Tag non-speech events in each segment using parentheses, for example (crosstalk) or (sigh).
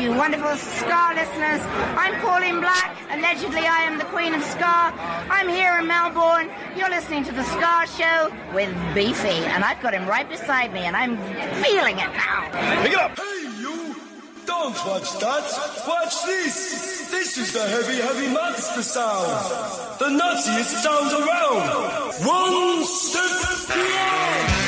you wonderful Ska listeners. I'm Pauline Black. Allegedly, I am the Queen of Ska. I'm here in Melbourne. You're listening to the Ska Show with Beefy, and I've got him right beside me, and I'm feeling it now. Pick it up. Hey, you! Don't watch that. Watch this. This is the heavy, heavy monster sound. The nuttiest sound around. One step beyond.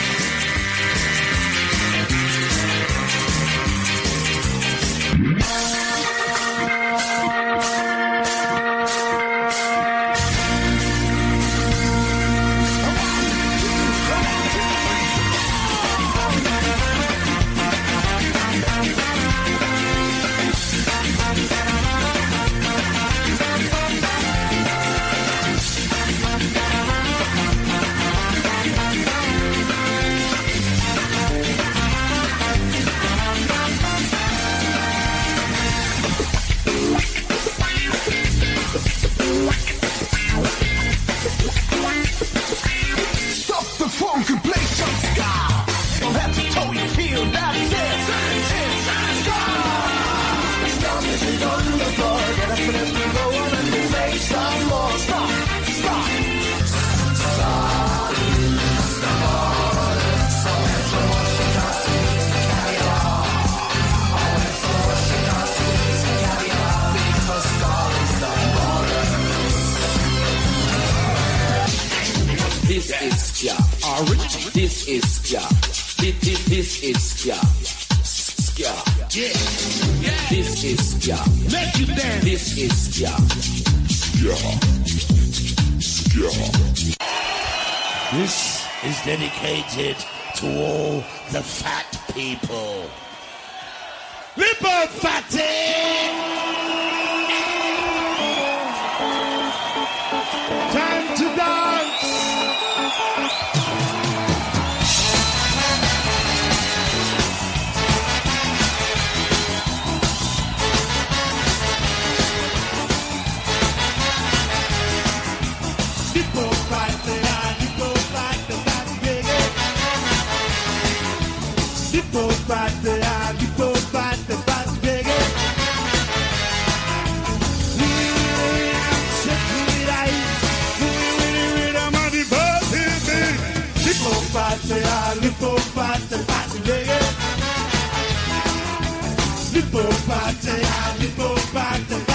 Orange. This is ska. This, this, this is ska. Ska. Yeah. This is ska. Make you dance. This is ska. This is dedicated to all the fat people. Lip up, fatty! Trumpet.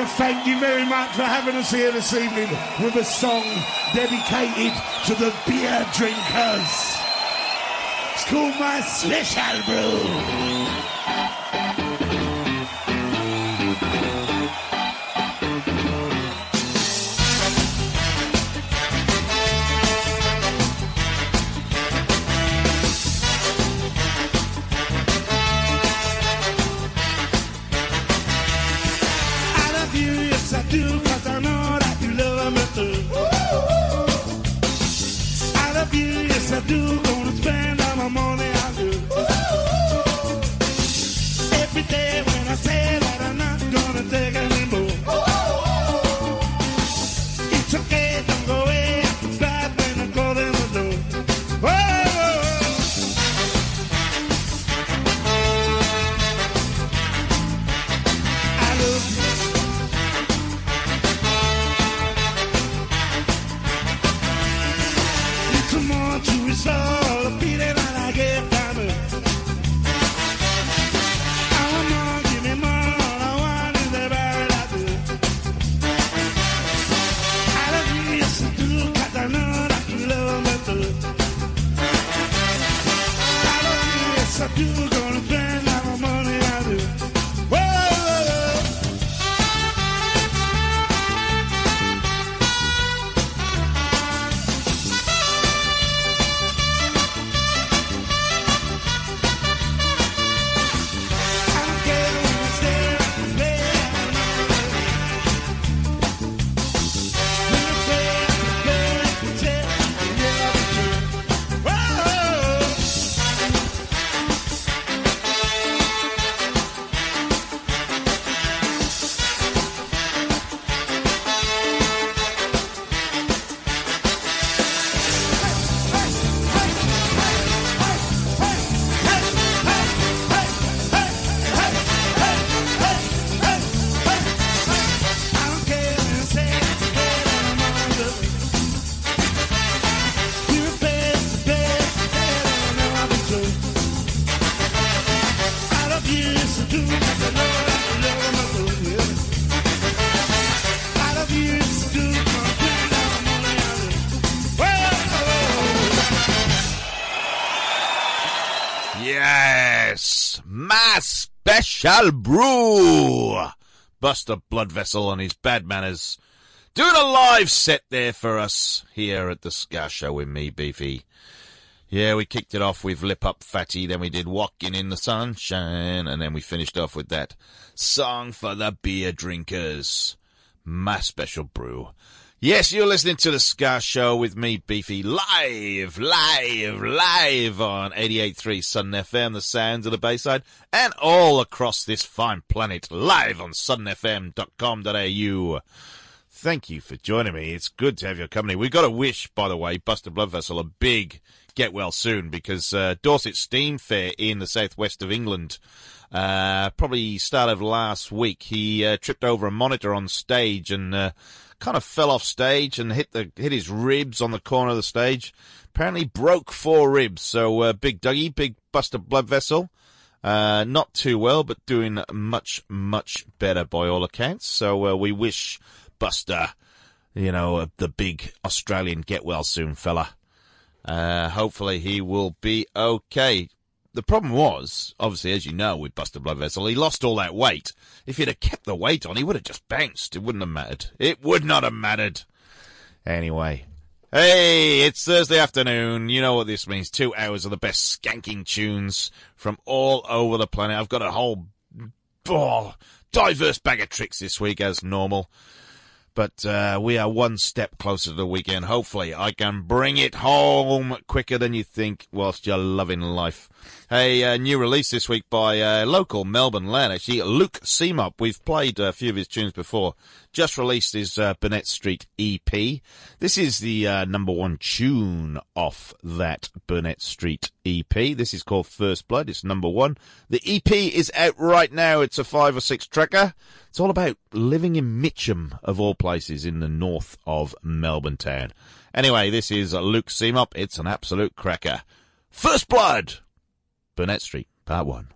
to thank you very much for having us here this evening with a song dedicated to the beer drinkers. It's called My Special Brew. do. shall brew, bust a blood vessel on his bad manners. Doing a live set there for us here at the Ska Show with me, Beefy. Yeah, we kicked it off with Lip Up Fatty, then we did Walking in the Sunshine, and then we finished off with that Song for the Beer Drinkers, my special brew. Yes, you're listening to the Ska Show with me, Beefy, live, live, live on 88.3 Sun FM, the sounds of the Bayside, and all across this fine planet, live on sunfm.com.au. Thank you for joining me. It's good to have your company. We've got a wish, by the way, Buster Blood Vessel a big get well soon because uh, Dorset Steam Fair in the southwest of England, uh, probably start of last week, he uh, tripped over a monitor on stage and uh, kind of fell off stage and hit the hit his ribs on the corner of the stage. Apparently broke four ribs. So uh, big Dougie, big Buster Blood Vessel. Uh, not too well, but doing much, much better by all accounts. So uh, we wish Buster, you know, uh, the big Australian get well soon fella. Uh, hopefully he will be okay. The problem was, obviously, as you know, with Buster Blood Vessel, he lost all that weight. If he'd have kept the weight on, he would have just bounced. It wouldn't have mattered. It would not have mattered. Anyway. Hey, it's Thursday afternoon. You know what this means. Two hours of the best skanking tunes from all over the planet. I've got a whole oh, diverse bag of tricks this week as normal. But uh, we are one step closer to the weekend. Hopefully, I can bring it home quicker than you think whilst you're loving life. Hey, uh, new release this week by uh, local Melbourne lad, actually, Luke Seymoup. We've played a few of his tunes before. Just released his uh, Burnett Street EP. This is the uh, number one tune off that Burnett Street EP. This is called First Blood. It's number one. The EP is out right now. It's a five or six tracker. It's all about living in Mitcham, of all places, in the north of Melbourne town. Anyway, this is Luke Seymoup. It's an absolute cracker. First Blood! Burnett Street, Part 1.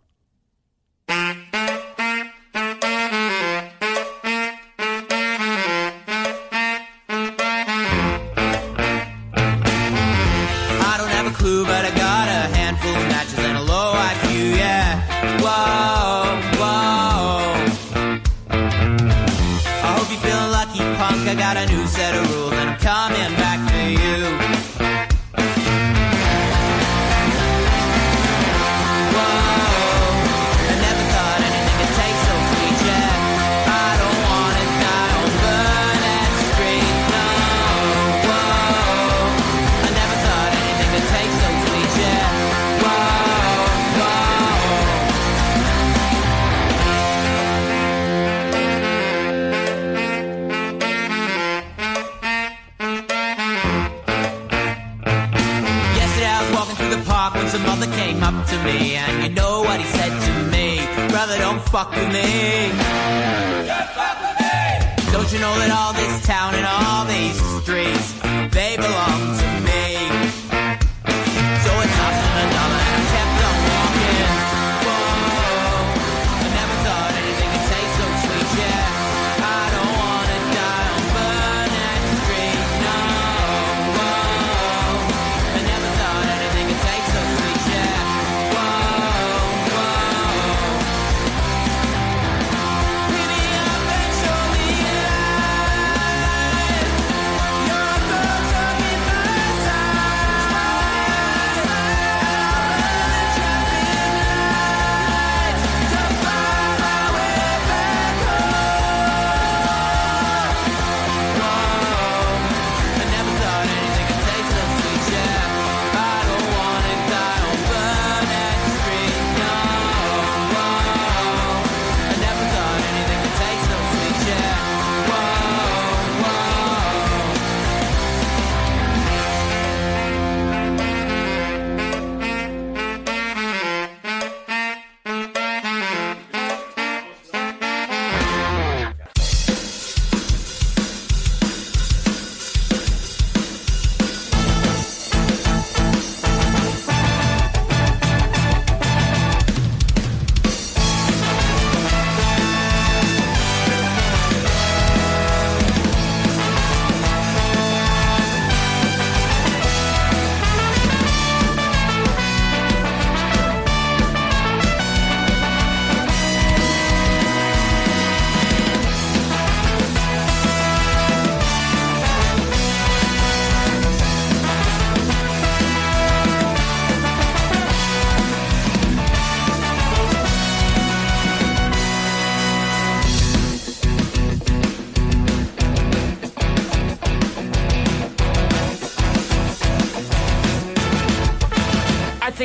Fuck with me. Don't you know that all this town and all these streets, they belong to me?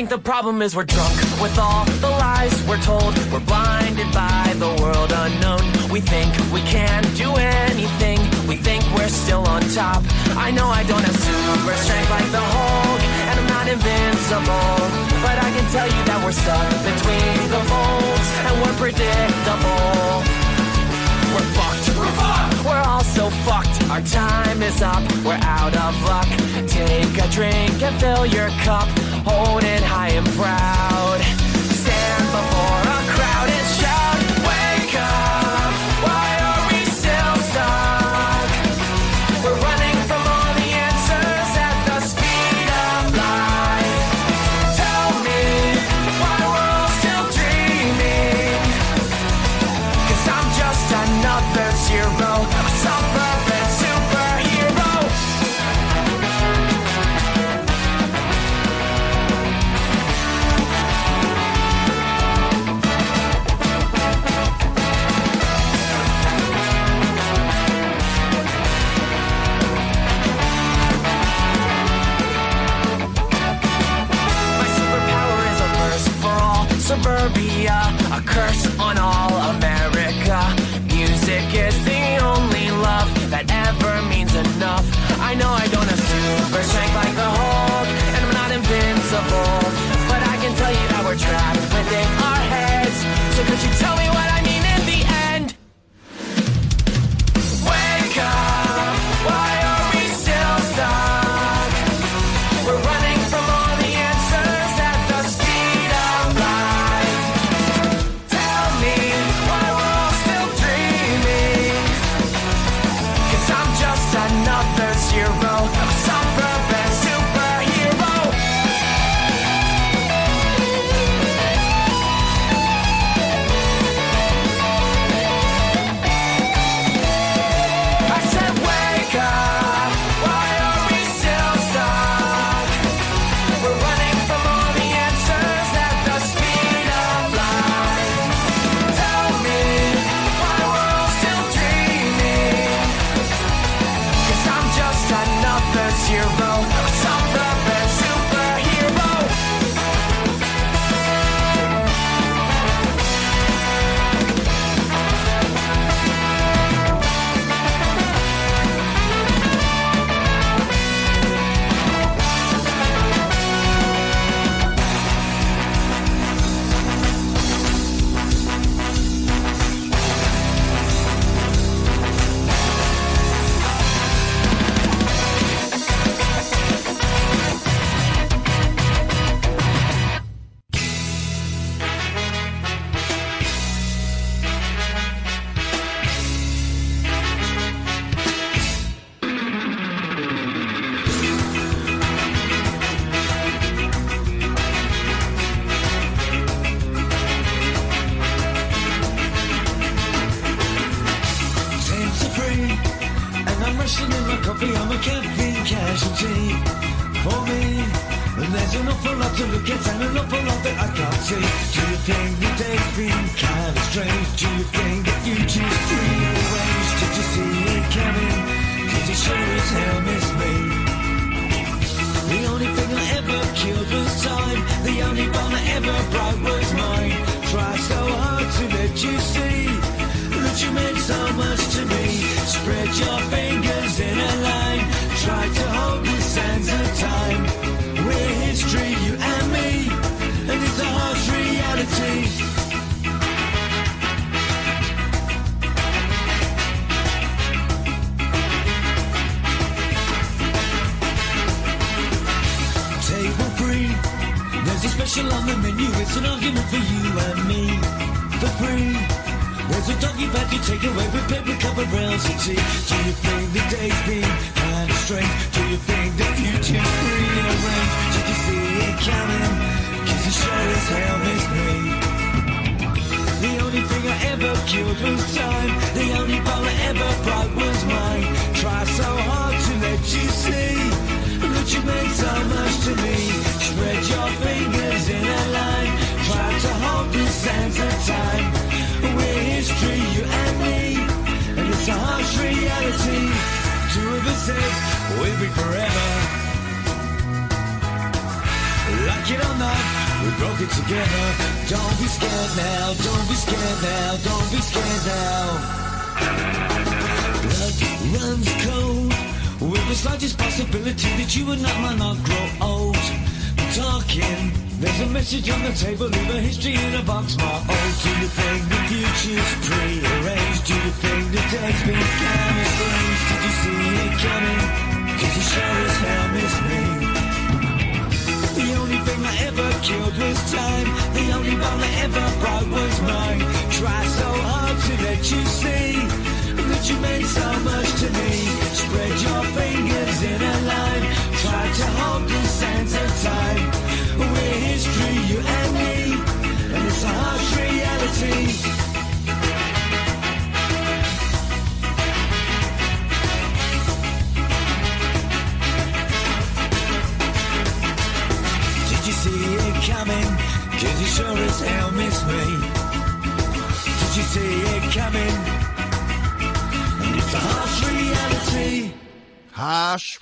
think the problem is we're drunk with all the lies we're told. We're blinded by the world unknown. We think we can do anything. We think we're still on top. I know I don't have super strength like the Hulk, and I'm not invincible. But I can tell you that we're stuck between the folds, and we're predictable. We're fucked. We're fucked. We're all so fucked. Our time is up. We're out of luck. Take a drink and fill your cup hold it high and proud.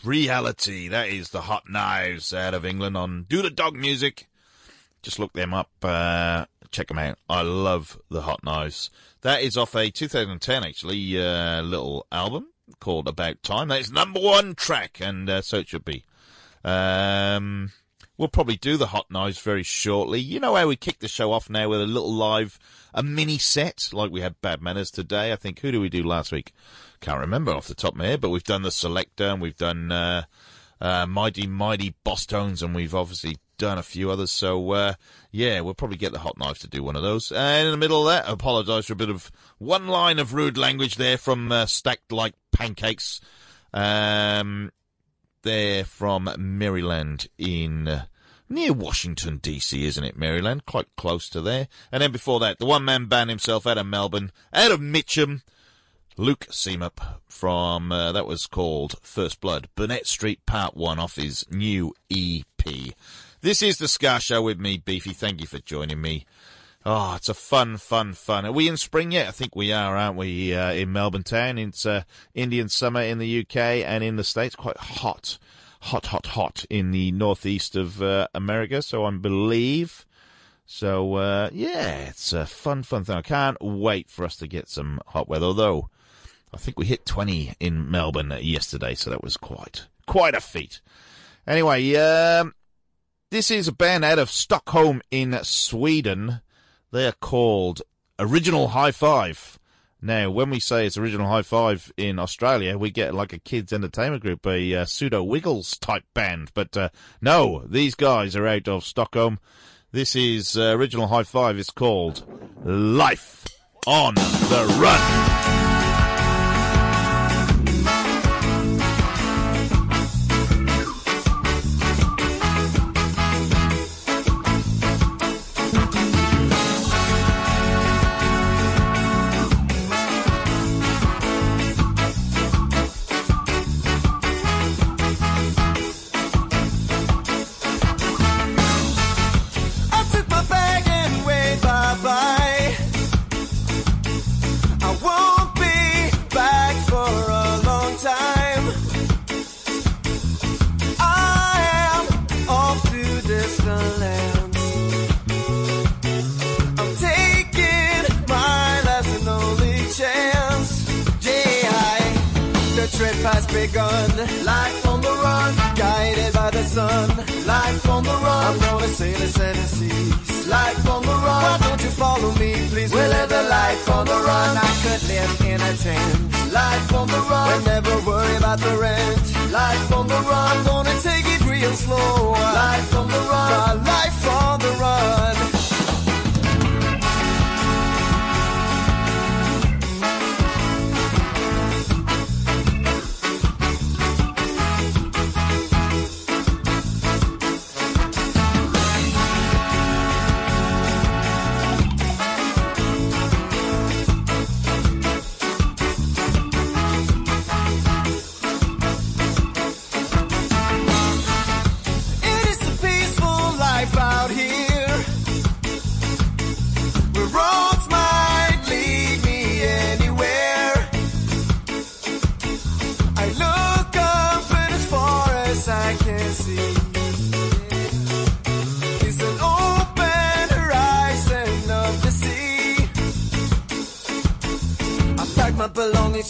Reality. That is the Hotknives out of England on Do the Dog Music. Just look them up. Uh, check them out. I love the Hotknives. That is off a 2010 actually uh, little album called About Time. That is number one track, and uh, so it should be. Um, we'll probably do the Hotknives very shortly. You know how we kick the show off now with a little live, a mini set like we had Bad Manners today. I think who do we do last week? Can't remember off the top of my head, but we've done the Selecter and we've done uh, uh, Mighty Mighty Bosstones, and we've obviously done a few others. So uh, yeah, we'll probably get the Hotknives to do one of those. And in the middle of that, I apologise for a bit of one line of rude language there from uh, Stacked Like Pancakes. Um, they're from Maryland in uh, near Washington D.C., isn't it? Maryland, quite close to there. And then before that, the one-man band himself out of Melbourne, out of Mitcham, Luke Seymoup from uh, that was called First Blood, Burnett Street Part One off his new EP. This is the Ska Show with me, Beefy. Thank you for joining me. Oh, it's a fun, fun, fun. Are we in spring yet? I think we are, aren't we? Uh, in Melbourne town, it's uh, Indian summer in the UK and in the States, quite hot, hot, hot, hot in the northeast of uh, America. So I believe. So uh, yeah, it's a fun, fun thing. I can't wait for us to get some hot weather. Although I think we hit 20 in Melbourne yesterday, so that was quite, quite a feat. Anyway, um, this is a band out of Stockholm in Sweden. They're called Original High Five. Now, when we say it's Original High Five in Australia, we get like a kids' entertainment group, a uh, pseudo Wiggles type band. But uh, no, these guys are out of Stockholm. This is uh, Original High Five. It's called Life on the Run. Trip has begun. Life on the run, guided by the sun. Life on the run, I'm gonna sail the seven seas. Life on the run, why don't you follow me, please? We'll live the life on the run. I could live in a tent. Life on the run, we'll never worry about the rent. Life on the run, I'm gonna take it real slow. Life on the run, life on the run.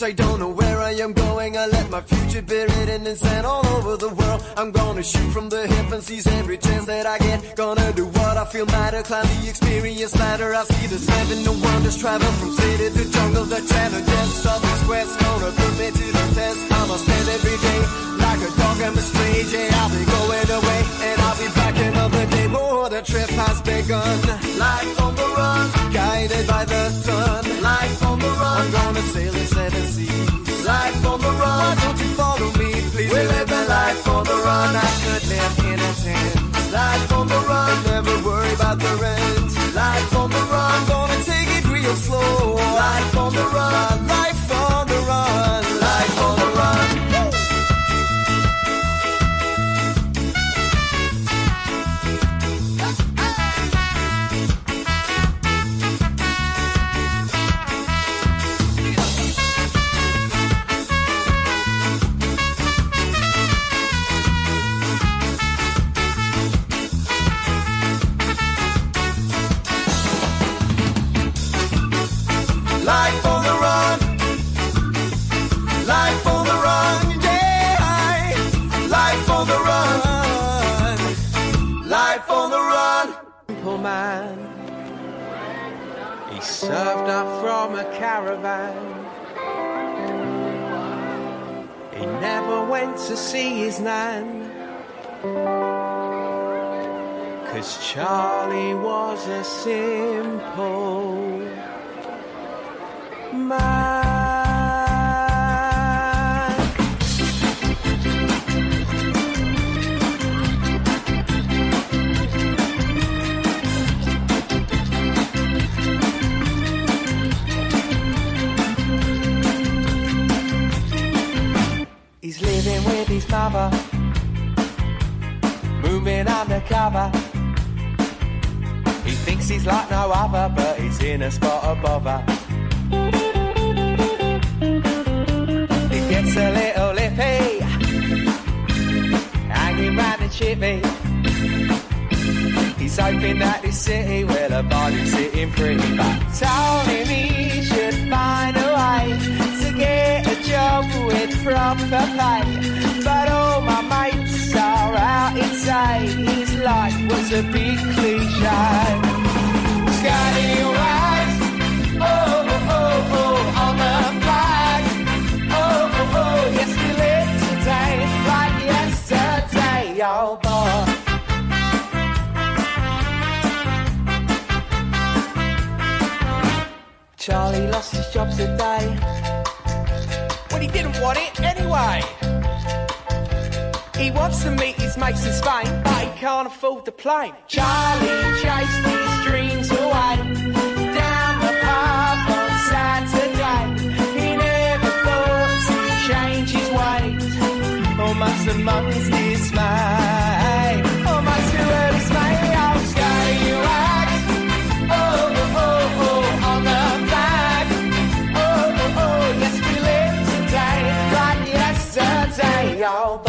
I don't know where I am going, I let my future be written in sand all over the world. I'm gonna shoot from the hip and seize every chance that I get. Gonna do what I feel matter, climb the experience ladder. I see the seven no wonders travel from city to jungle. The challenges of this quest gonna put me to the test. I'ma spend every day like a dog I'm a stray. Yeah, I'll be going away and I'll be back another day. Oh, the trip has begun. Life on the run, guided by the sun. Life on the run, I'm gonna sail the seven seas. Life on the run, why don't you follow me, please? We live a life on the run. I could live in a tent. Life on the run, never worry about the rent. Life on the run, gonna take it real slow. Life on the run, served up from a caravan. He never went to see his nan. Cause Charlie was a simple man. His mother, moving undercover. He thinks he's like no other, but he's in a spot of bother. He gets a little lippy, hanging round the chippy. He's hoping that this city will abide him sitting pretty, but him he should find a with proper pay. But all my mates are out in say his life was a big cliche. Scotty Scallywags, oh, oh, oh, oh, on the flag. Oh, oh, oh, yes, we live today like yesterday, oh boy. Charlie lost his job today. He didn't want it anyway. He wants to meet his mates in Spain, but he can't afford the plane. Charlie chased his dreams away down the path on Saturday. He never thought change his ways, amongst dismay. Yesterday,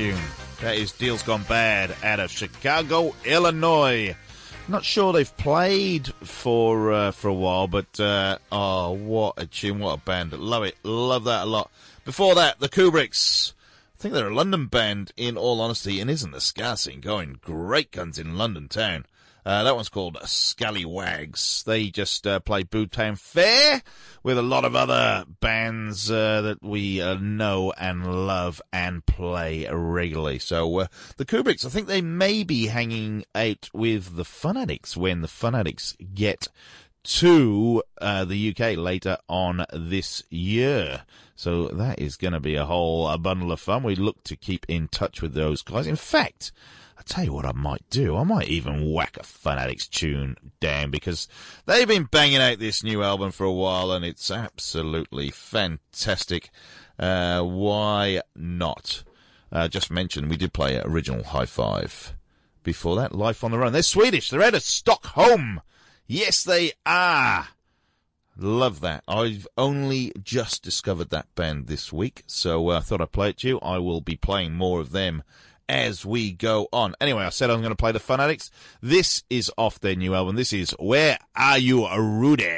tune? That is Deal's Gone Bad out of Chicago, Illinois. Not sure they've played for uh, for a while, but uh, oh, what a tune! What a band! Love it, love that a lot. Before that, the Kubricks. I think they're a London band, in all honesty, and isn't the ska scene going great guns in London town? Uh, that one's called Scallywags. They just uh, play Boomtown Fair with a lot of other bands uh, that we uh, know and love and play regularly. So uh, the Kubricks, I think they may be hanging out with the Funaddicts when the Funaddicts get to uh, the UK later on this year. So that is going to be a whole a bundle of fun. We look to keep in touch with those guys. In fact, tell you what I might do. I might even whack a Funaddicts tune down because they've been banging out this new album for a while and it's absolutely fantastic. Uh, why not? Uh, just mentioned we did play original High Five. Before that, Life on the Run. They're Swedish. They're out of Stockholm. Yes, they are. Love that. I've only just discovered that band this week, so uh, I thought I'd play it to you. I will be playing more of them as we go on. Anyway, I said I'm going to play the Funaddicts. This is off their new album. This is Where Are You, Rudy?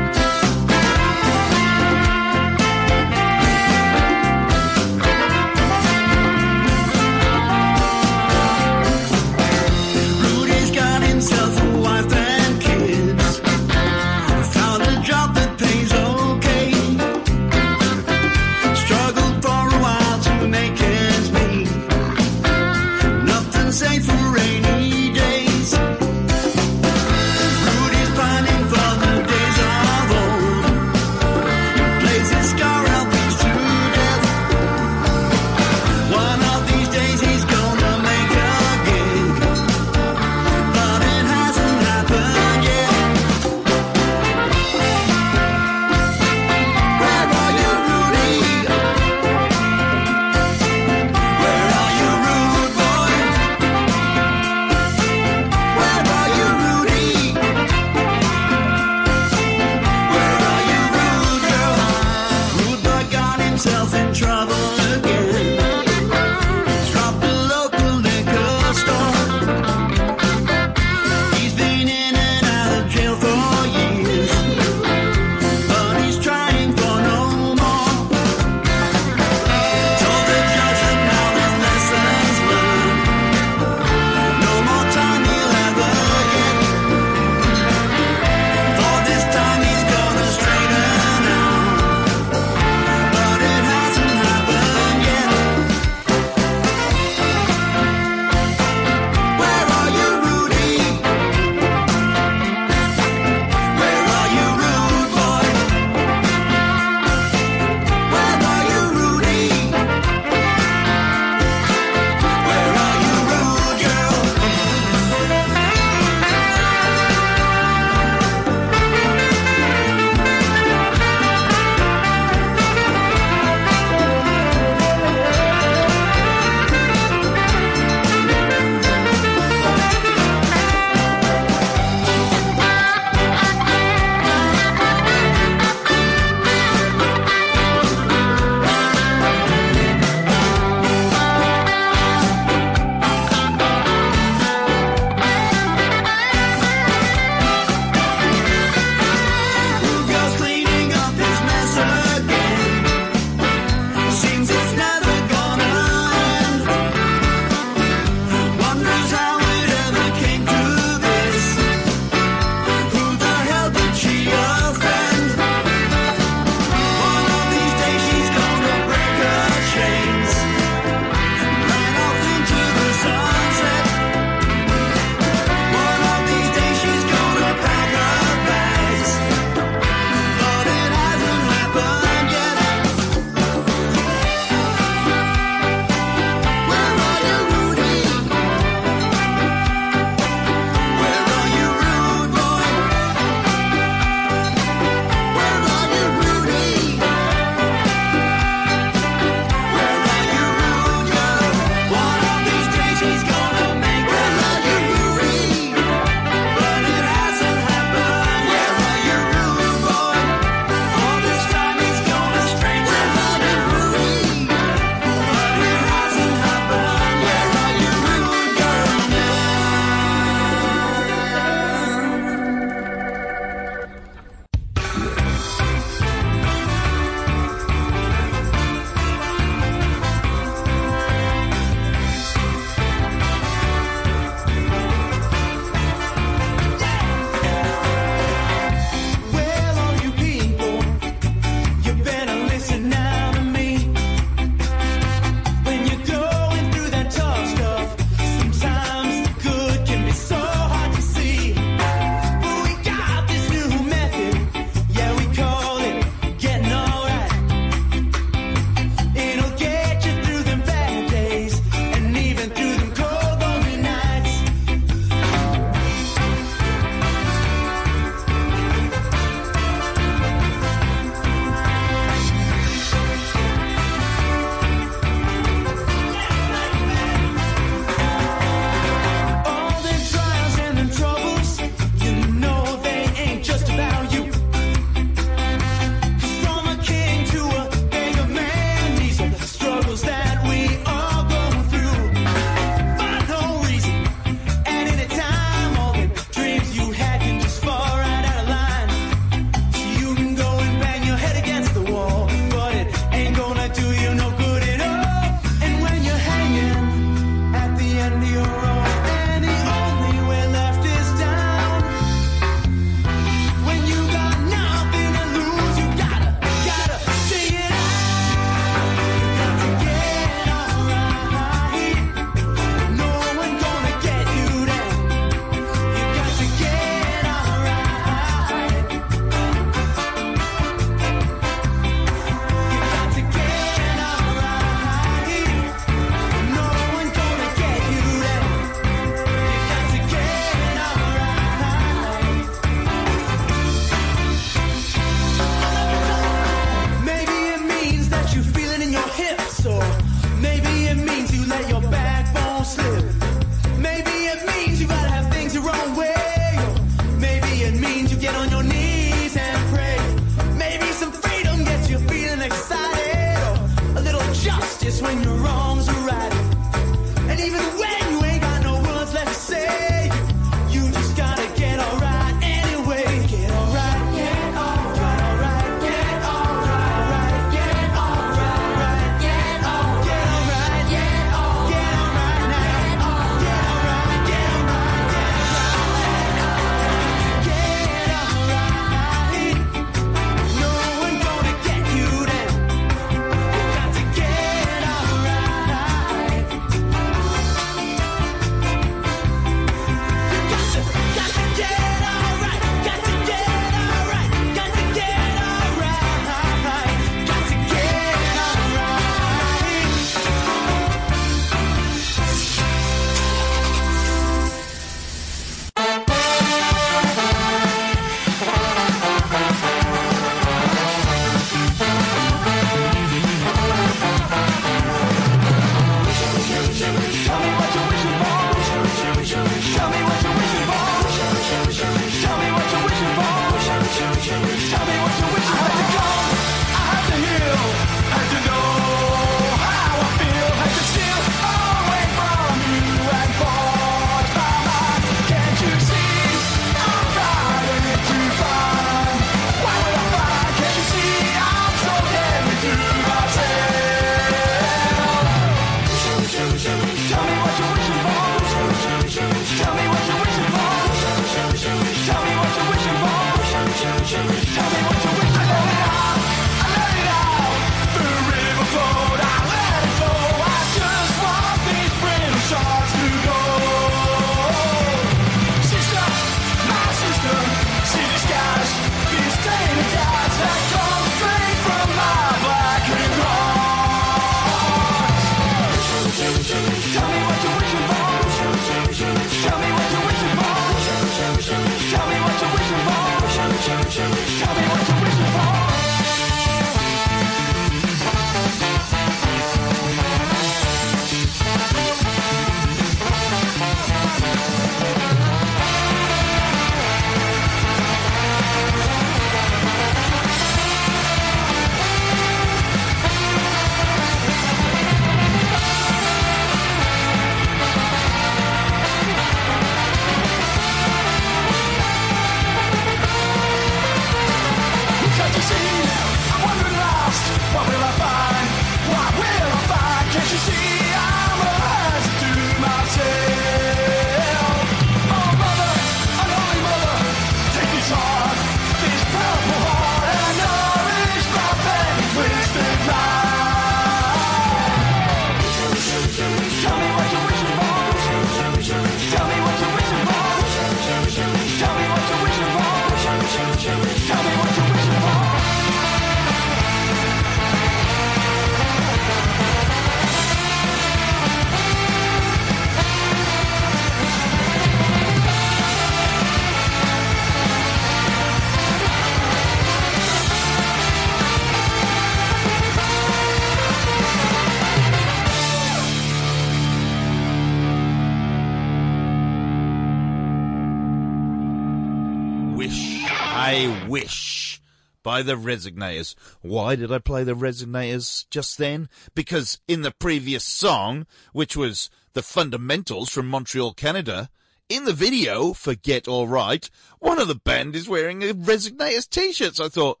By the Resignators. Why did I play the Resignators just then? Because in the previous song, which was the Fundamentals from Montreal, Canada, in the video for Get Alright, one of the band is wearing a Resignators t-shirt. So I thought,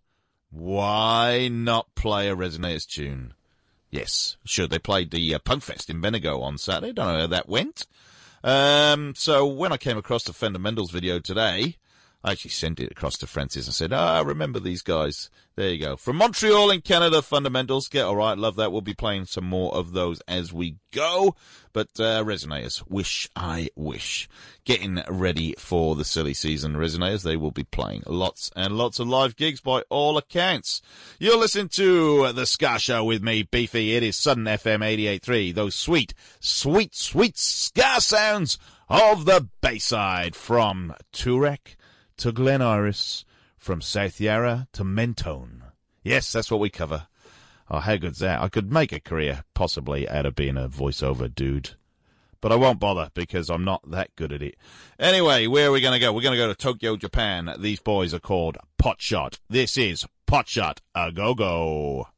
why not play a Resignators tune? Yes, sure. They played the uh, Punk Fest in Bendigo on Saturday. Don't know how that went. Um, so when I came across the Fundamentals video today, I actually sent it across to Francis and said, ah, remember these guys. There you go. From Montreal in Canada, Fundamentals. Get alright. Love that. We'll be playing some more of those as we go. But, uh, Resignators. Wish I wish. Getting ready for the silly season. Resignators. They will be playing lots and lots of live gigs by all accounts. You're listening to The Ska Show with me, Beefy. It is Southern FM 88.3. Those sweet, sweet, sweet ska sounds of the Bayside from Toorak to Glen Iris, from South Yarra to Mentone. Yes, that's what we cover. Oh, how good's that? I could make a career, possibly, out of being a voiceover dude. But I won't bother because I'm not that good at it. Anyway, where are we going to go? We're going to go to Tokyo, Japan. These boys are called Potshot. This is Potshot a go go.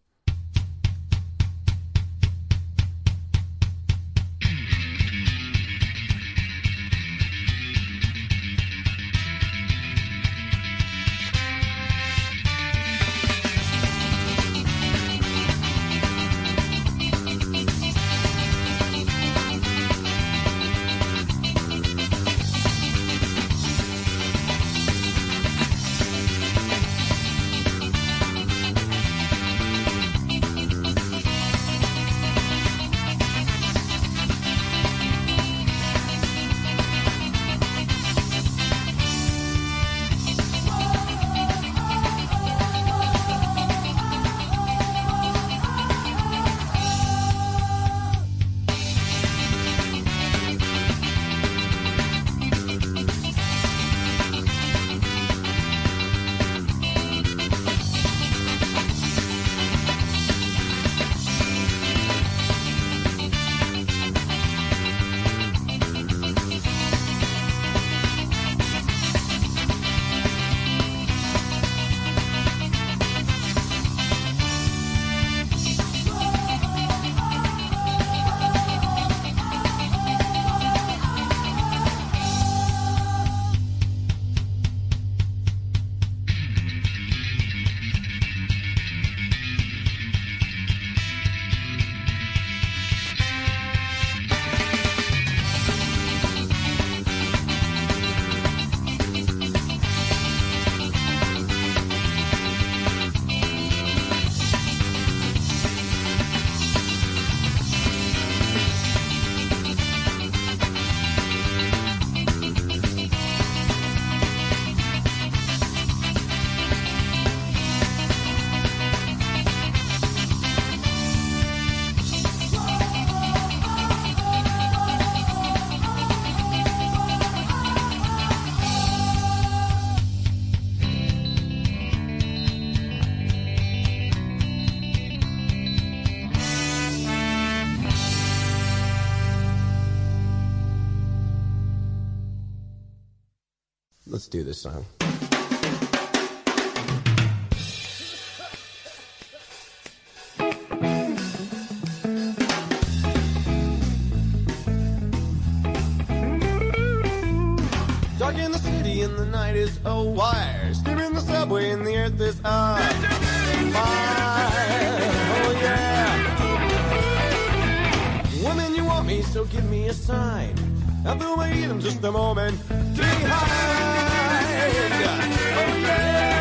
A wire. Steam in the subway and the earth is on fire. Oh yeah. Woman, you want me, so give me a sign. I'll do my in just a moment. Behind. Oh yeah.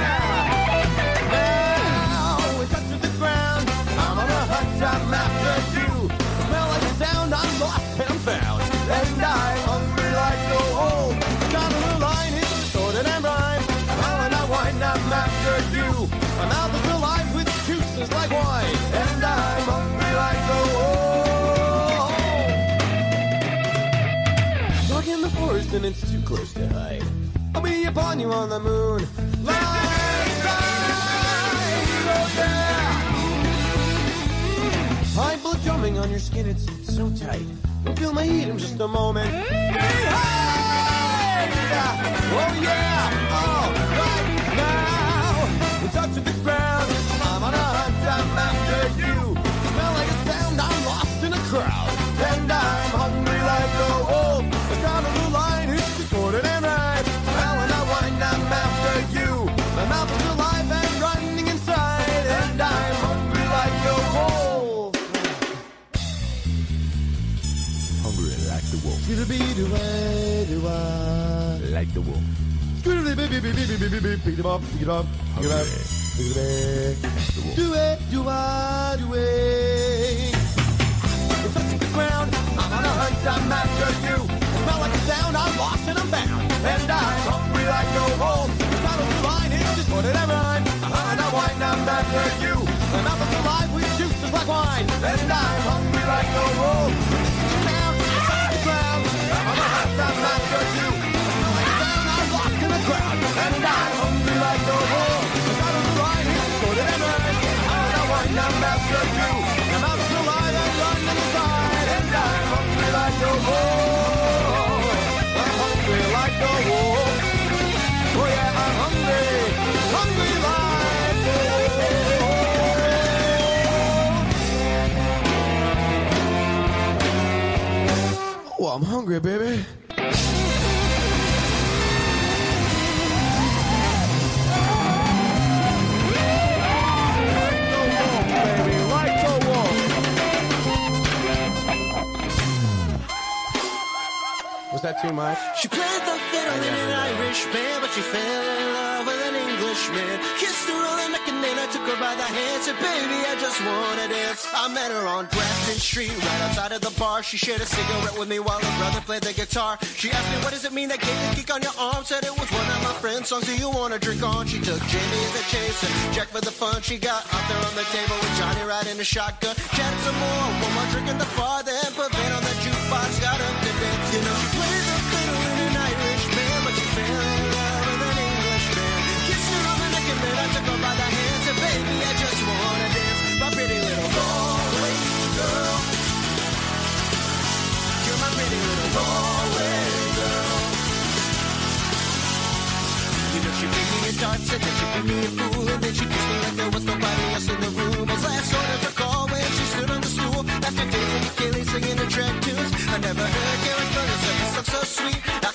close to hide. I'll be upon you on the moon. Light, light, High blood drumming on your skin, it's so tight. You'll feel my heat in just a moment. Hey, hi! Oh yeah! Oh, right now! We touch touching the ground. I'm on a hunt, I'm after you. Smell like a sound, I'm lost in a crowd. The wolf. Do it, do do it. A like a and I'm hungry like it on wine, like like. I'm a I'm. I a I'm in the crowd. And I'm hungry like. The just put it in rhyme. I'm on wine, I'm after alive and run the. And I'm hungry like no home. I'm hungry like no wolf. Oh yeah, I'm hungry, hungry like no wolf. Oh, I'm hungry, baby. That too much? She played the fiddle in an Irish band, but she fell in love with an Englishman. Kissed her on the neck and then I took her by the hand. Said, baby, I just wanna dance. I met her on Grafton Street, right outside of the bar. She shared a cigarette with me while her brother played the guitar. She asked me, what does it mean that gave the geek on your arm? Said it was one of my friend's songs. Do you wanna drink on? She took Jamie as a chaser. Jack for the fun she got out there on the table with Johnny riding a shotgun. Chatted some more, one more drink in the bar, then put on the jukebox. Got up she played me a dance and then she played me a fool and then she kissed me like there was nobody else in the room. I was last order to call when she stood on the stool after dancing with Kelly singing the track tunes. I never heard Gary Curtis this song so sweet.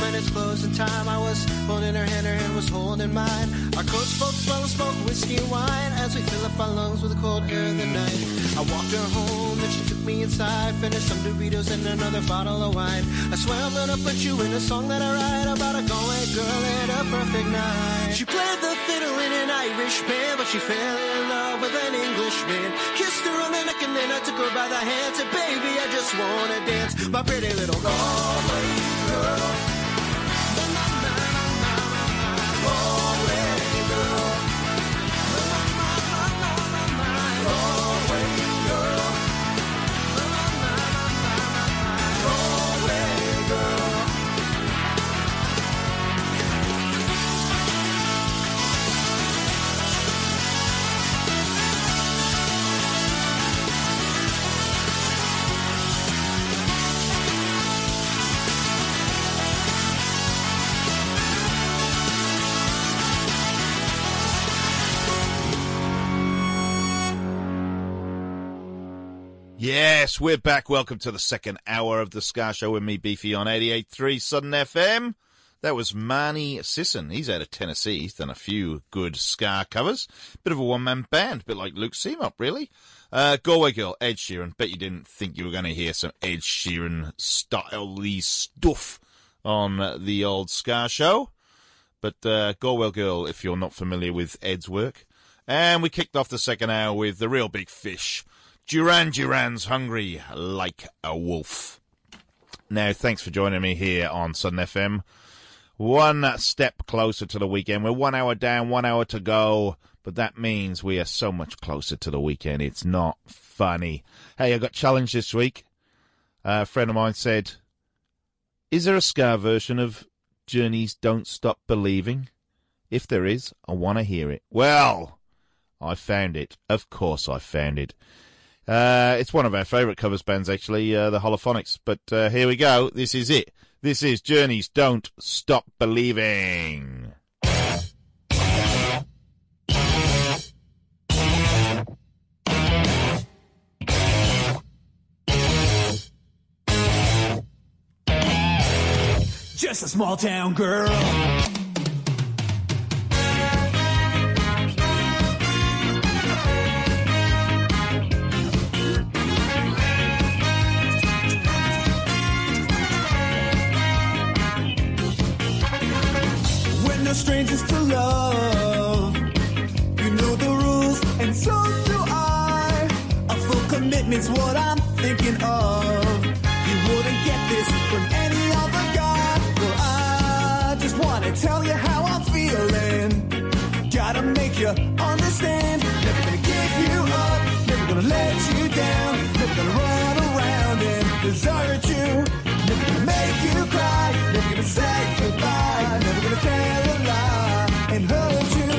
Welcome it's closing time. I was holding her hand, her hand was holding mine. Our coats both smell of smoke, whiskey and wine as we fill up our lungs with the cold air of the night. I walked her home, then she took me inside, finished some Doritos and another bottle of wine. I swear I'm gonna put you in a song that I write about a Galway girl and a perfect night. She played the fiddle in an Irish band, but she fell in love with an Englishman. Kissed her on the neck and then I took her by the hand, said, baby, I just wanna dance. My pretty little Galway Yes, we're back. Welcome to the second hour of the Ska Show with me, Beefy, on 88.3 Southern FM. That was Marni Sison. He's out of Tennessee. He's done a few good Ska covers. Bit of a one-man band, bit like Luke Seymoup, really. Uh, Galway Girl, Ed Sheeran. Bet you didn't think you were going to hear some Ed Sheeran style stuff on the old Ska Show. But uh, Galway Girl, if you're not familiar with Ed's work. And we kicked off the second hour with the Reel Big Fish. Duran Duran's Hungry Like a Wolf. Now, thanks for joining me here on Southern FM. One step closer to the weekend. We're one hour down, one hour to go, but that means we are so much closer to the weekend. It's not funny. Hey, I got challenged this week. a friend of mine said, Is there a Ska version of Journey's Don't Stop Believing? If there is, I want to hear it. Well, I found it. Of course, I found it. Uh, it's one of our favourite covers bands, actually, uh, the Holophonics. But uh, here we go. This is it. This is Journey's Don't Stop Believing. Just a small town girl. Commitment's what I'm thinking of. You wouldn't get this from any other guy. Well, I just wanna tell you how I'm feeling. Gotta make you understand. Never gonna give you up, never gonna let you down. Never gonna run around and desert you. Never gonna make you cry, never gonna say goodbye. Never gonna tell a lie and hurt you.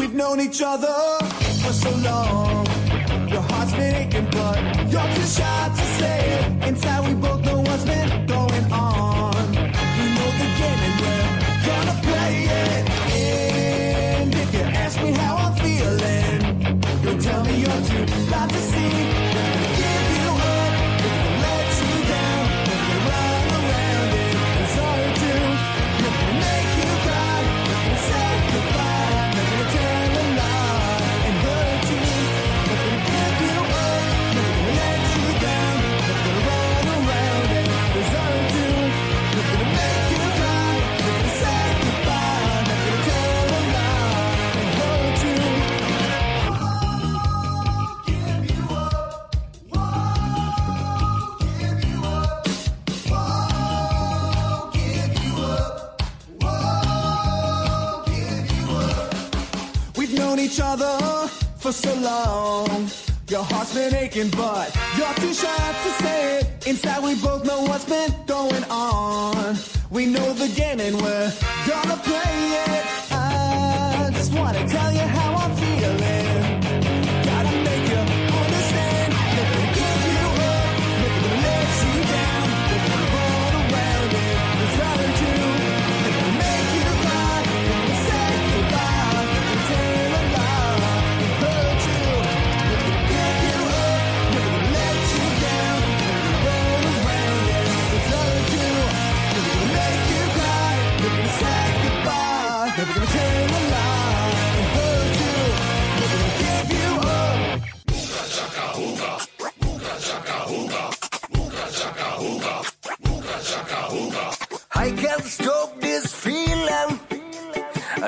We've known each other for so long. You're too shy to say it. Inside, we both know what's been going on. You know the game, and we're gonna play it. And if you ask me how I'm feeling, you'll tell me you're too blind to see. Other for so long. Your heart's been aching, but you're too shy to say it. Inside, we both know what's been going on. We know the game and we're gonna play it. I just wanna tell you how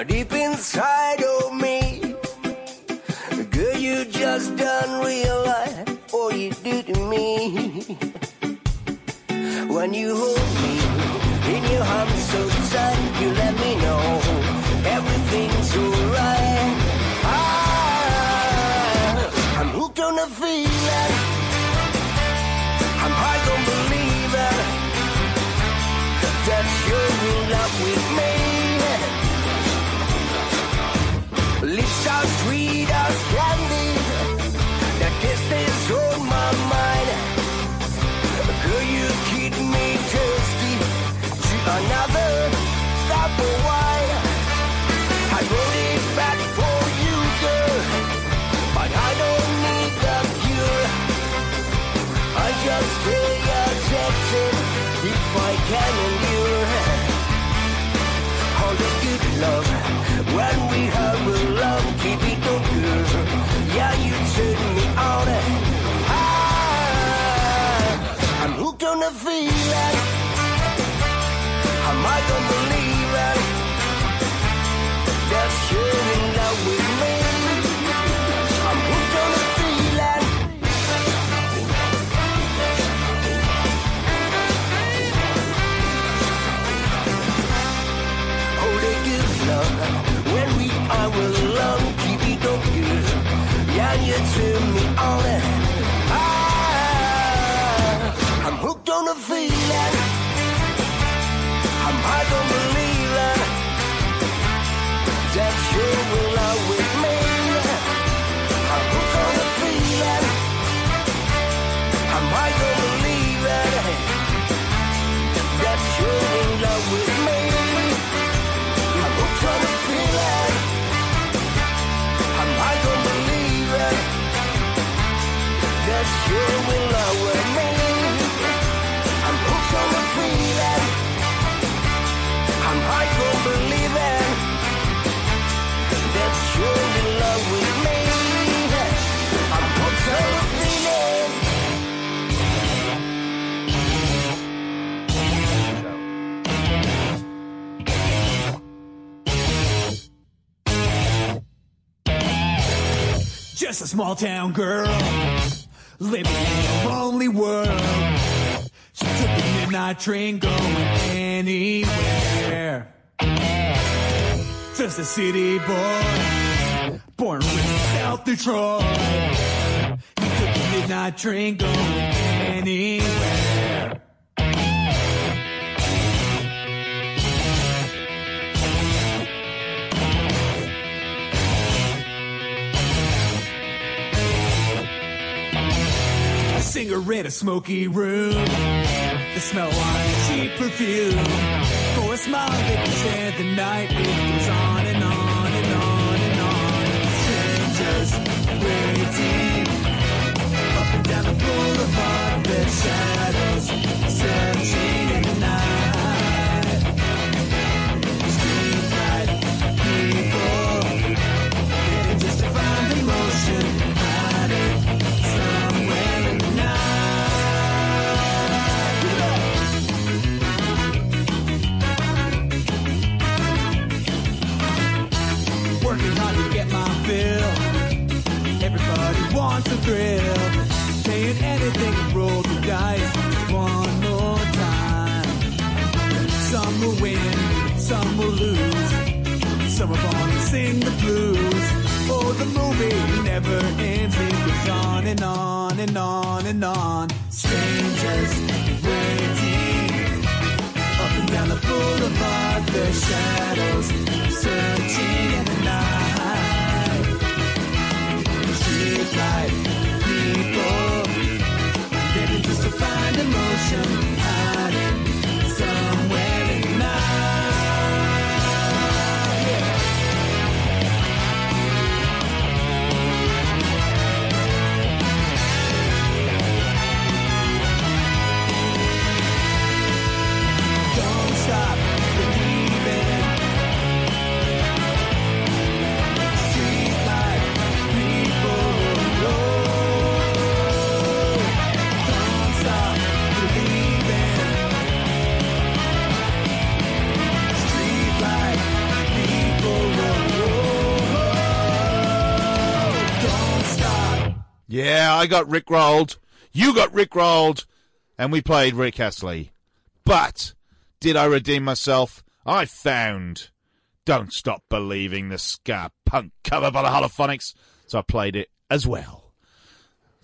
deep inside of me. Girl, you just don't realize what you do to me. When you hold Just a small town girl living in a lonely world. She took the midnight train going anywhere. Just a city boy, born in South Detroit. He took the midnight train going anywhere. Cigarette, a smoky room. The smell of cheap perfume. For a smile that can share the night. It goes on and on and on and on. Strangers waiting. Up and down the boulevard. Their shadows I got Rick rolled. You got Rick rolled. And we played Rick Astley. But did I redeem myself? I found Don't Stop Believing the ska punk cover by the Holophonics. So I played it as well.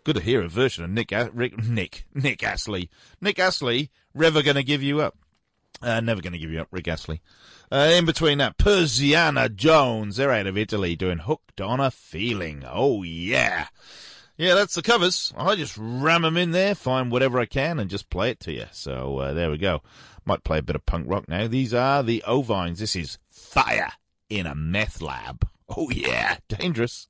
Good to hear a version of Nick, Rick, Nick, Nick Astley. Nick Astley, Never Gonna Give You Up. Uh, never gonna give you up, Rick Astley. Uh, in between that, Persiana Jones. They're out of Italy doing Hooked on a Feeling. Oh yeah. Yeah, that's the covers. I just ram them in there, find whatever I can, and just play it to you. So uh, there we go. Might play a bit of punk rock now. These are the Ovines. This is Fire in a Meth Lab. Oh yeah, dangerous.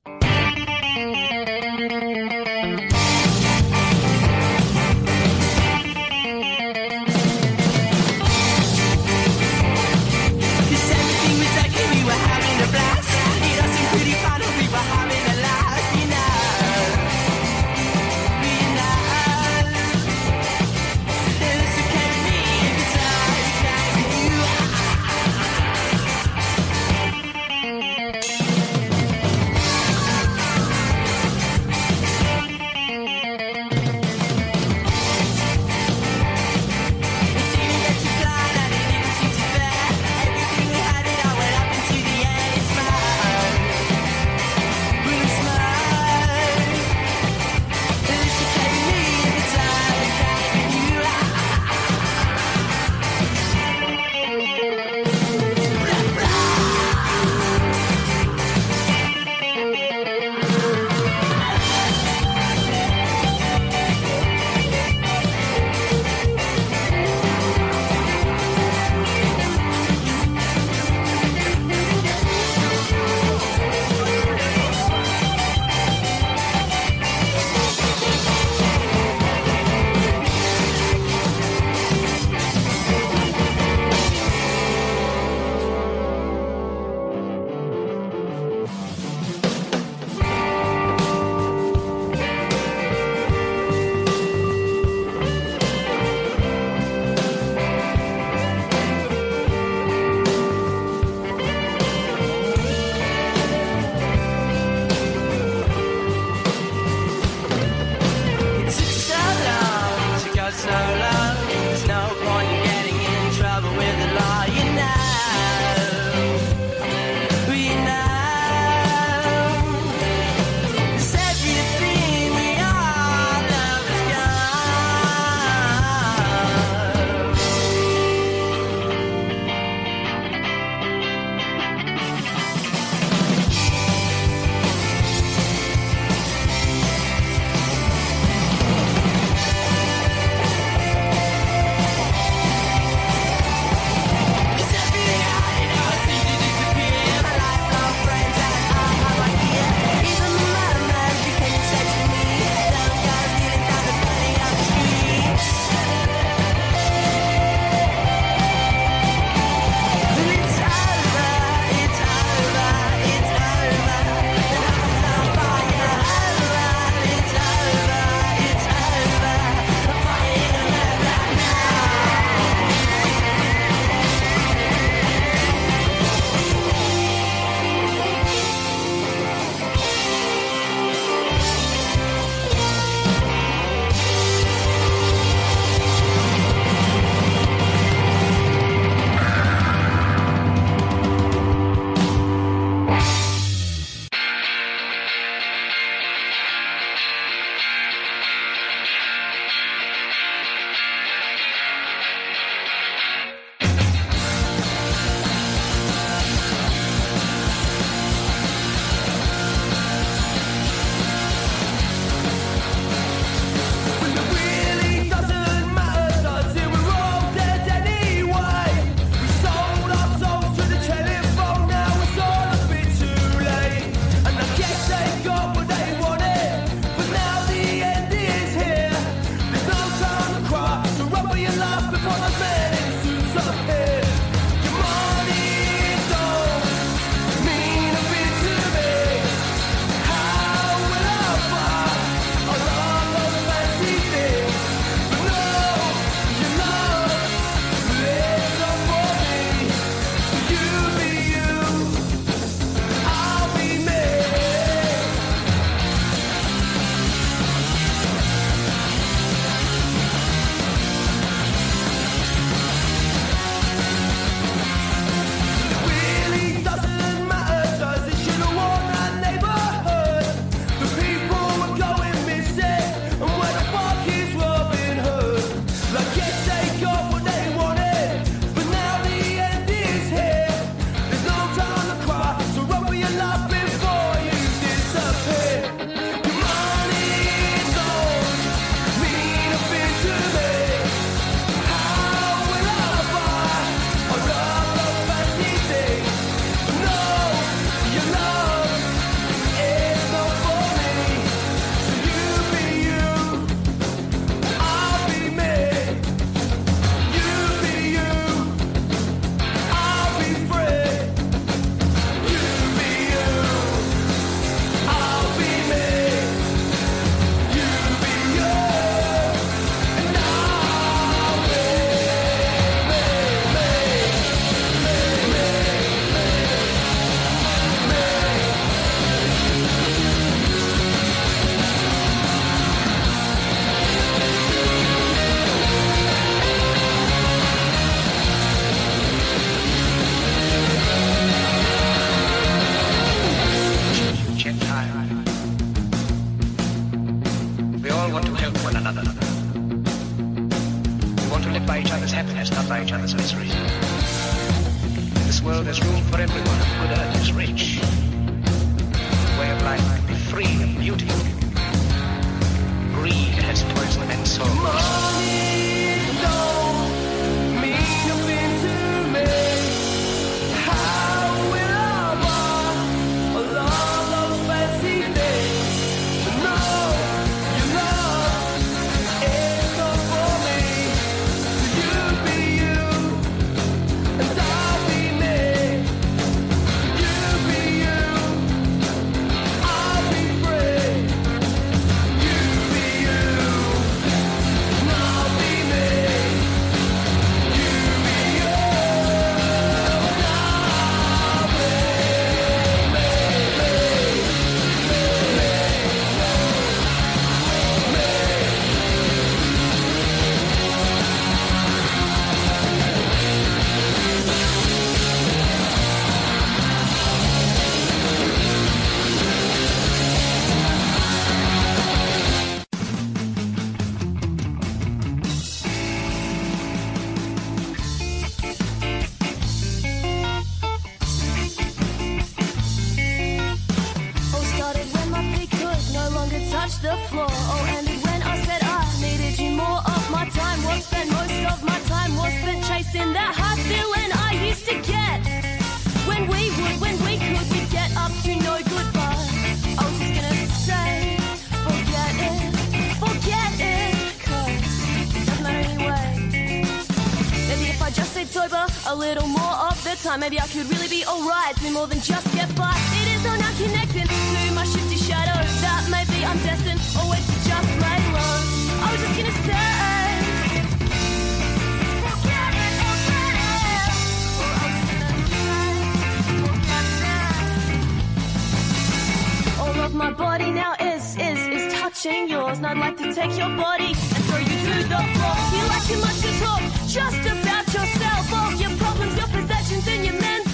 A little more of the time, maybe I could really be alright, do more than just get by. It is all now connecting to my shifty shadow that maybe I'm destined always to just lay low. I was just gonna say. All of my body now is, is, is touching yours. And I'd like to take your body and throw you to the floor. You like too much to talk just about yourself. All your possessions, and your mental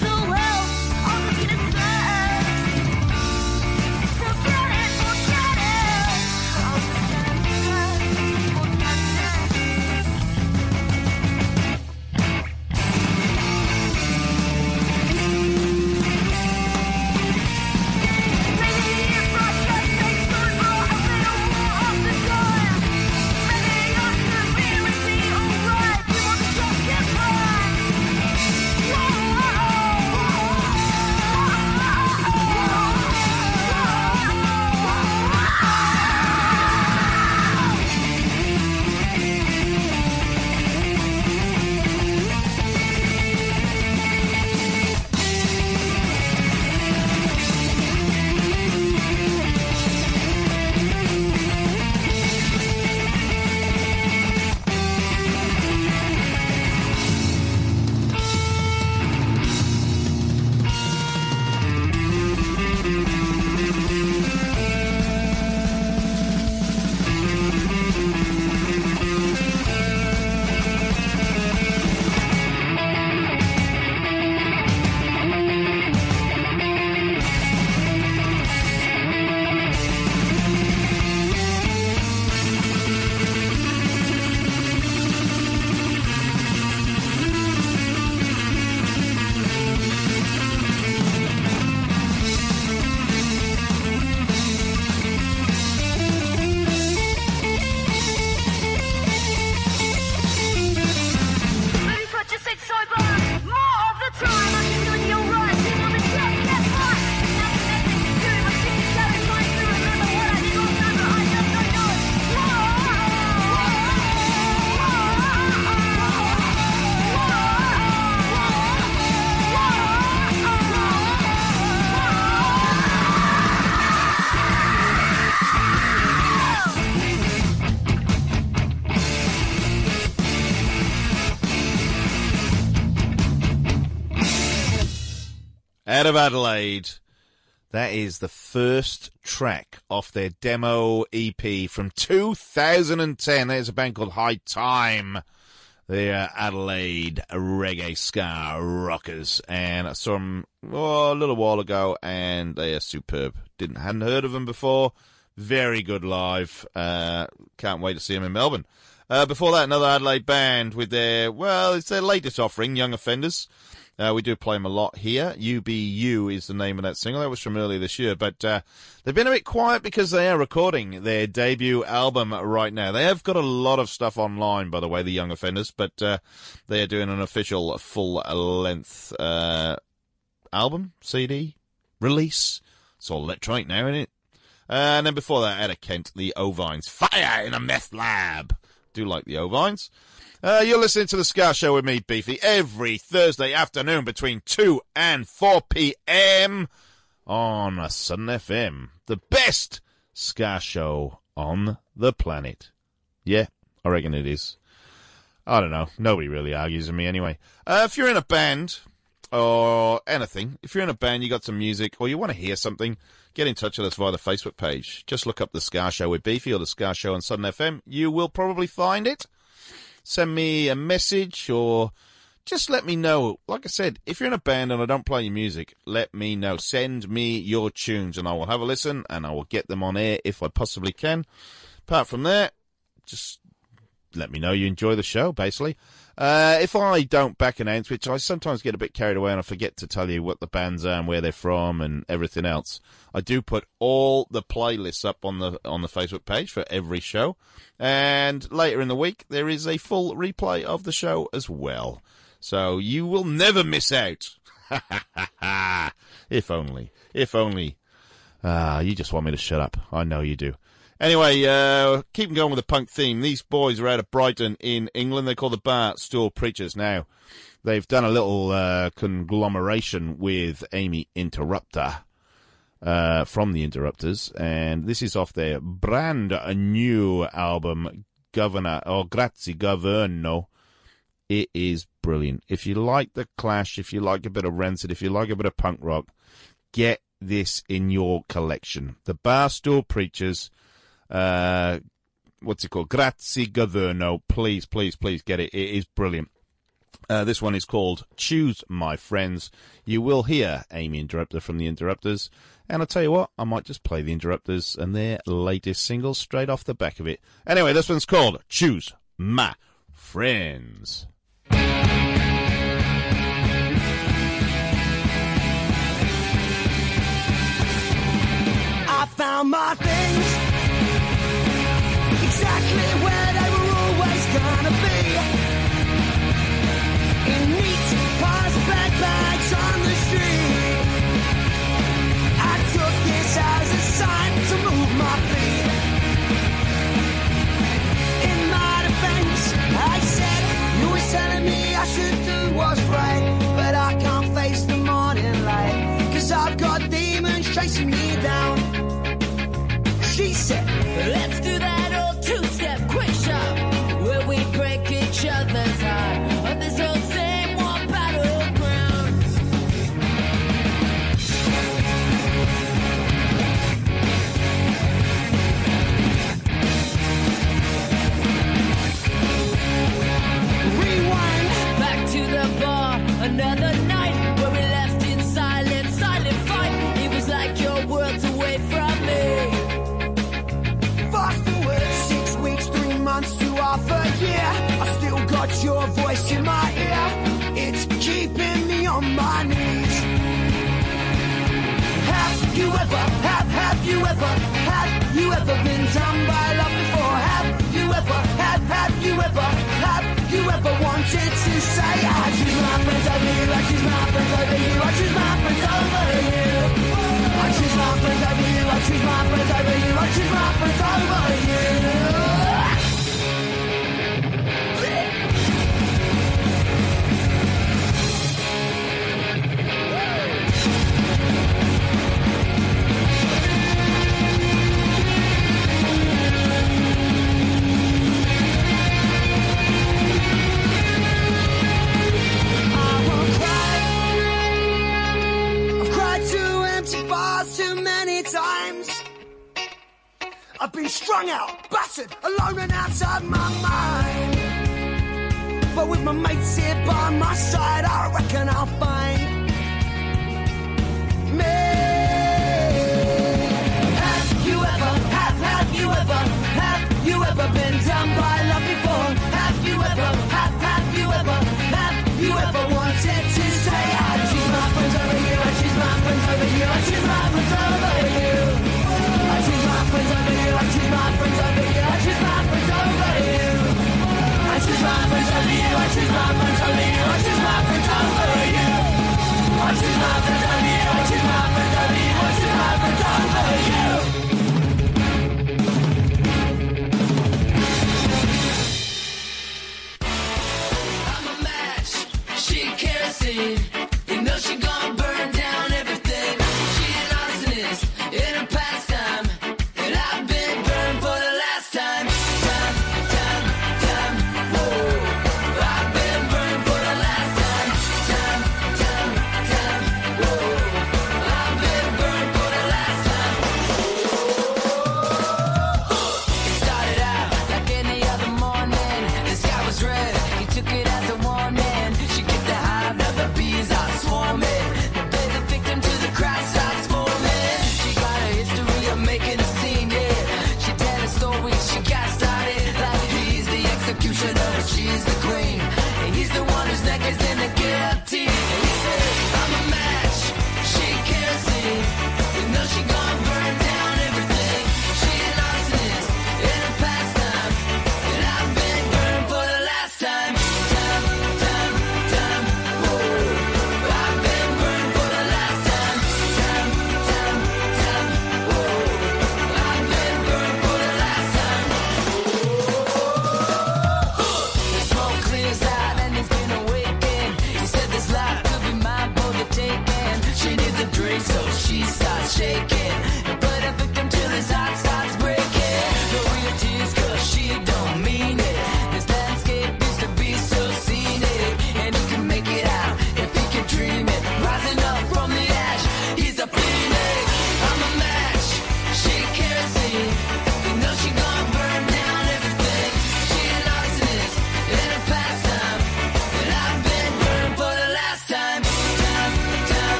Out of Adelaide. That is the first track off their demo EP from 2010. There's a band called High Time. They're Adelaide reggae ska rockers, and I saw them oh, a little while ago, and they are superb. Didn't hadn't heard of them before, Very good live. Uh, can't wait to see them in Melbourne. Uh, before that, another Adelaide band with their, well, it's their latest offering, Young Offenders. Uh, we do play them a lot here. UBU is the name of that single. That was from earlier this year, but uh, they've been a bit quiet because they are recording their debut album right now. They have got a lot of stuff online, by the way, the Young Offenders, but uh, they are doing an official full length uh, album, CD, release. It's all electronic now, isn't it? and then before that, Etta Kent, the Ovines. Fire in a meth lab. Do like the Ovines. Uh, you're listening to the Ska Show with me, Beefy, every Thursday afternoon between 2 and 4 p.m. on a Southern FM. The best Ska Show on the planet. Yeah, I reckon it is. I don't know. Nobody really argues with me anyway. Uh, if you're in a band or anything, if you're in a band, you got some music, or you want to hear something, get in touch with us via the Facebook page. Just look up the Ska Show with Beefy or the Ska Show on Southern FM. You will probably find it. Send me a message or just let me know. Like I said, if you're in a band and I don't play your music, let me know. Send me your tunes and I will have a listen and I will get them on air if I possibly can. Apart from that, just let me know you enjoy the show, basically. Uh, if I don't back announce, which I sometimes get a bit carried away and I forget to tell you what the bands are and where they're from and everything else, I do put all the playlists up on the on the Facebook page for every show. And later in the week, there is a full replay of the show as well. So you will never miss out. (laughs) if only. If only. Ah, you just want me to shut up. I know you do. Anyway, uh, keeping going with the punk theme, these boys are out of Brighton in England. They call the Bar Stool Preachers. Now, they've done a little uh, conglomeration with Amy Interrupter uh, from the Interrupters, and this is off their brand new album, Governor or Grazie Governo. It is brilliant. If you like the Clash, if you like a bit of Rancid, if you like a bit of punk rock, get this in your collection. The Barstool Preachers uh, what's it called? Grazie Governo. Please, please, please get it. It is brilliant. Uh, this one is called Choose My Friends. You will hear Amy Interrupter from the Interrupters. And I'll tell you what, I might just play the Interrupters and their latest single straight off the back of it. Anyway, this one's called Choose My Friends. I found my things exactly where they were always gonna be. In neat plastic bags on the street. I took this as a sign to move my feet. In my defense, I said, You was telling me I should do what's right, but I can't face the morning light. Cause I've got demons chasing me down.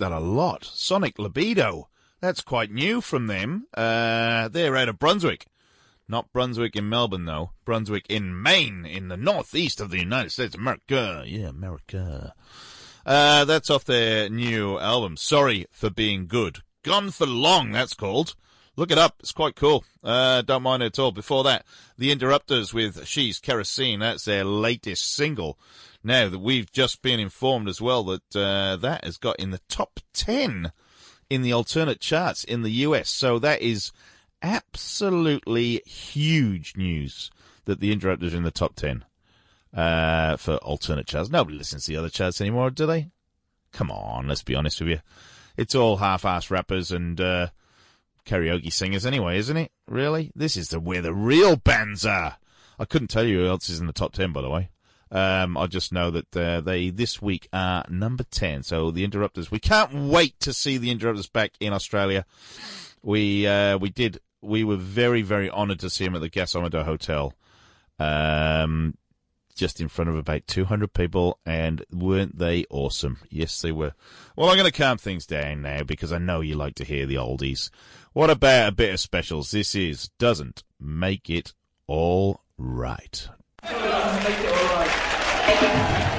Like that a lot. Sonic Libido. That's quite new from them. Uh, they're out of Brunswick. Not Brunswick in Melbourne, though. Brunswick in Maine, in the northeast of the United States America. Yeah, America. Uh, that's off their new album. Sorry for being good. Gone for long, that's called. Look it up. It's quite cool. Uh, don't mind it at all. Before that, The Interrupters with She's Kerosene. That's their latest single. Now that we've just been informed as well that, uh, that has got in the top 10 in the alternate charts in the US. So that is absolutely huge news that the Interrupters are in the top 10 uh, for alternate charts. Nobody listens to the other charts anymore, do they? Come on, let's be honest with you. It's all half-ass rappers and uh, karaoke singers anyway, isn't it? Really? This is the where the real bands are. I couldn't tell you who else is in the top 10, by the way. Um, I just know that uh, they this week are number 10. So the Interrupters, we can't wait to see the Interrupters back in Australia. We uh, we did we were very very honoured to see them at the Gasometer Hotel, um, just in front of about 200 people, and weren't they awesome? Yes, they were. Well, I'm going to calm things down now because I know you like to hear the oldies. What about a bit of specials? This is doesn't make it all right. Just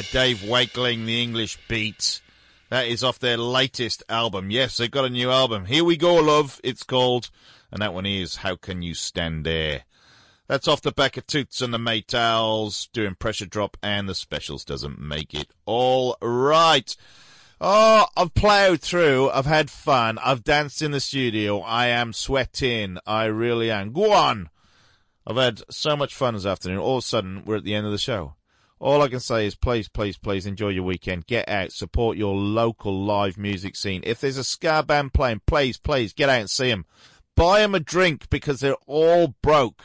Dave Wakeling, The English Beat. That is off their latest album. Yes, they've got a new album. Here we go, love, it's called. And that one is How Can You Stand There? That's off the back of Toots and the Maytals doing Pressure Drop and the Specials doesn't make it all right. Oh, I've ploughed through. I've had fun. I've danced in the studio. I am sweating. I really am. Go on. I've had so much fun this afternoon. All of a sudden, we're at the end of the show. All I can say is please, please, please enjoy your weekend. Get out, support your local live music scene. If there's a ska band playing, please, please get out and see them. Buy them a drink because they're all broke.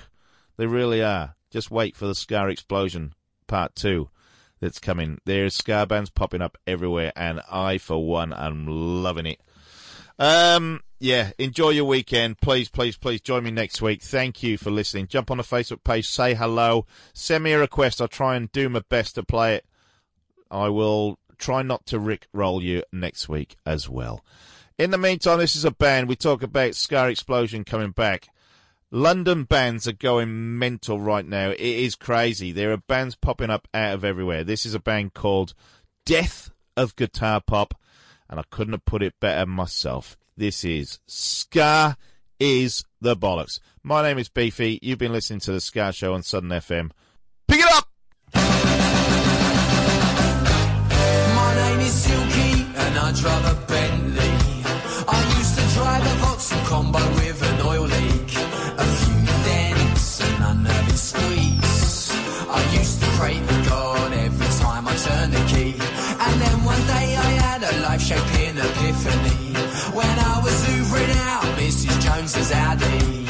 They really are. Just wait for the Ska Explosion Part 2 that's coming. There's Ska bands popping up everywhere, and I, for one, am loving it. Um, yeah, enjoy your weekend. Please, please, please join me next week. Thank you for listening. Jump on the Facebook page, say hello, send me a request. I'll try and do my best to play it. I will try not to Rick roll you next week as well. In the meantime, this is a band. We talk about Ska Explosion coming back. London bands are going mental right now. It is crazy. There are bands popping up out of everywhere. This is a band called Death of Guitar Pop, and I couldn't have put it better myself. This is Ska is the Bollocks. My name is Beefy. You've been listening to the Ska Show on Southern FM. Pick it up! My name is Silky and I drive a Bentley. I used to drive a Vauxhall combo Mrs. Jones's Audi.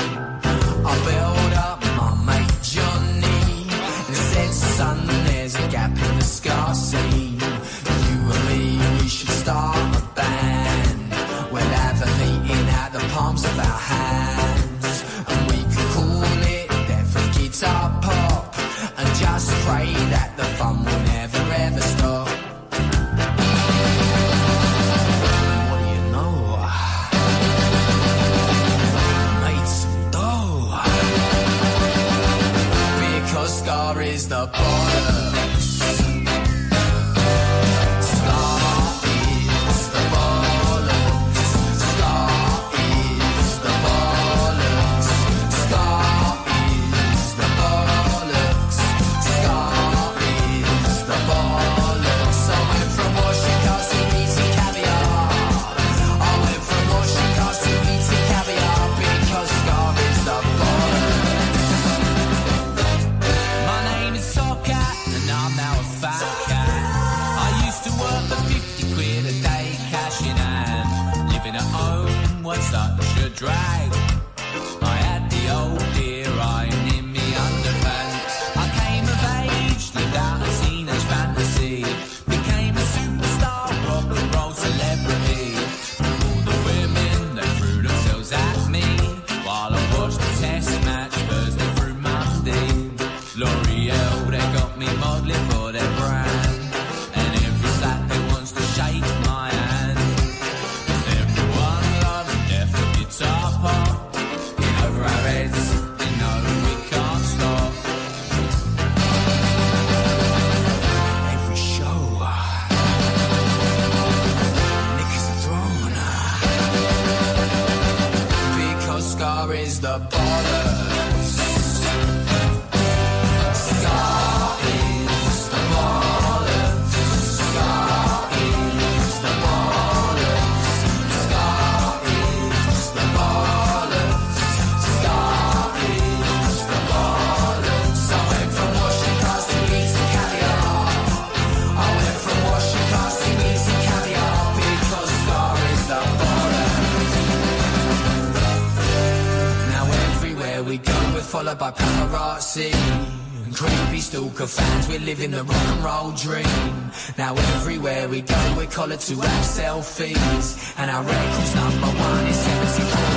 I built up my mate Johnny and said, son, there's a gap in the ska scene. You and me, we should start a band. We'll have a meeting at the palms of our hands. And we could call it of Guitar Pop. And just pray that the fun will the bollocks. Collared to have selfies. And our record's number one is 74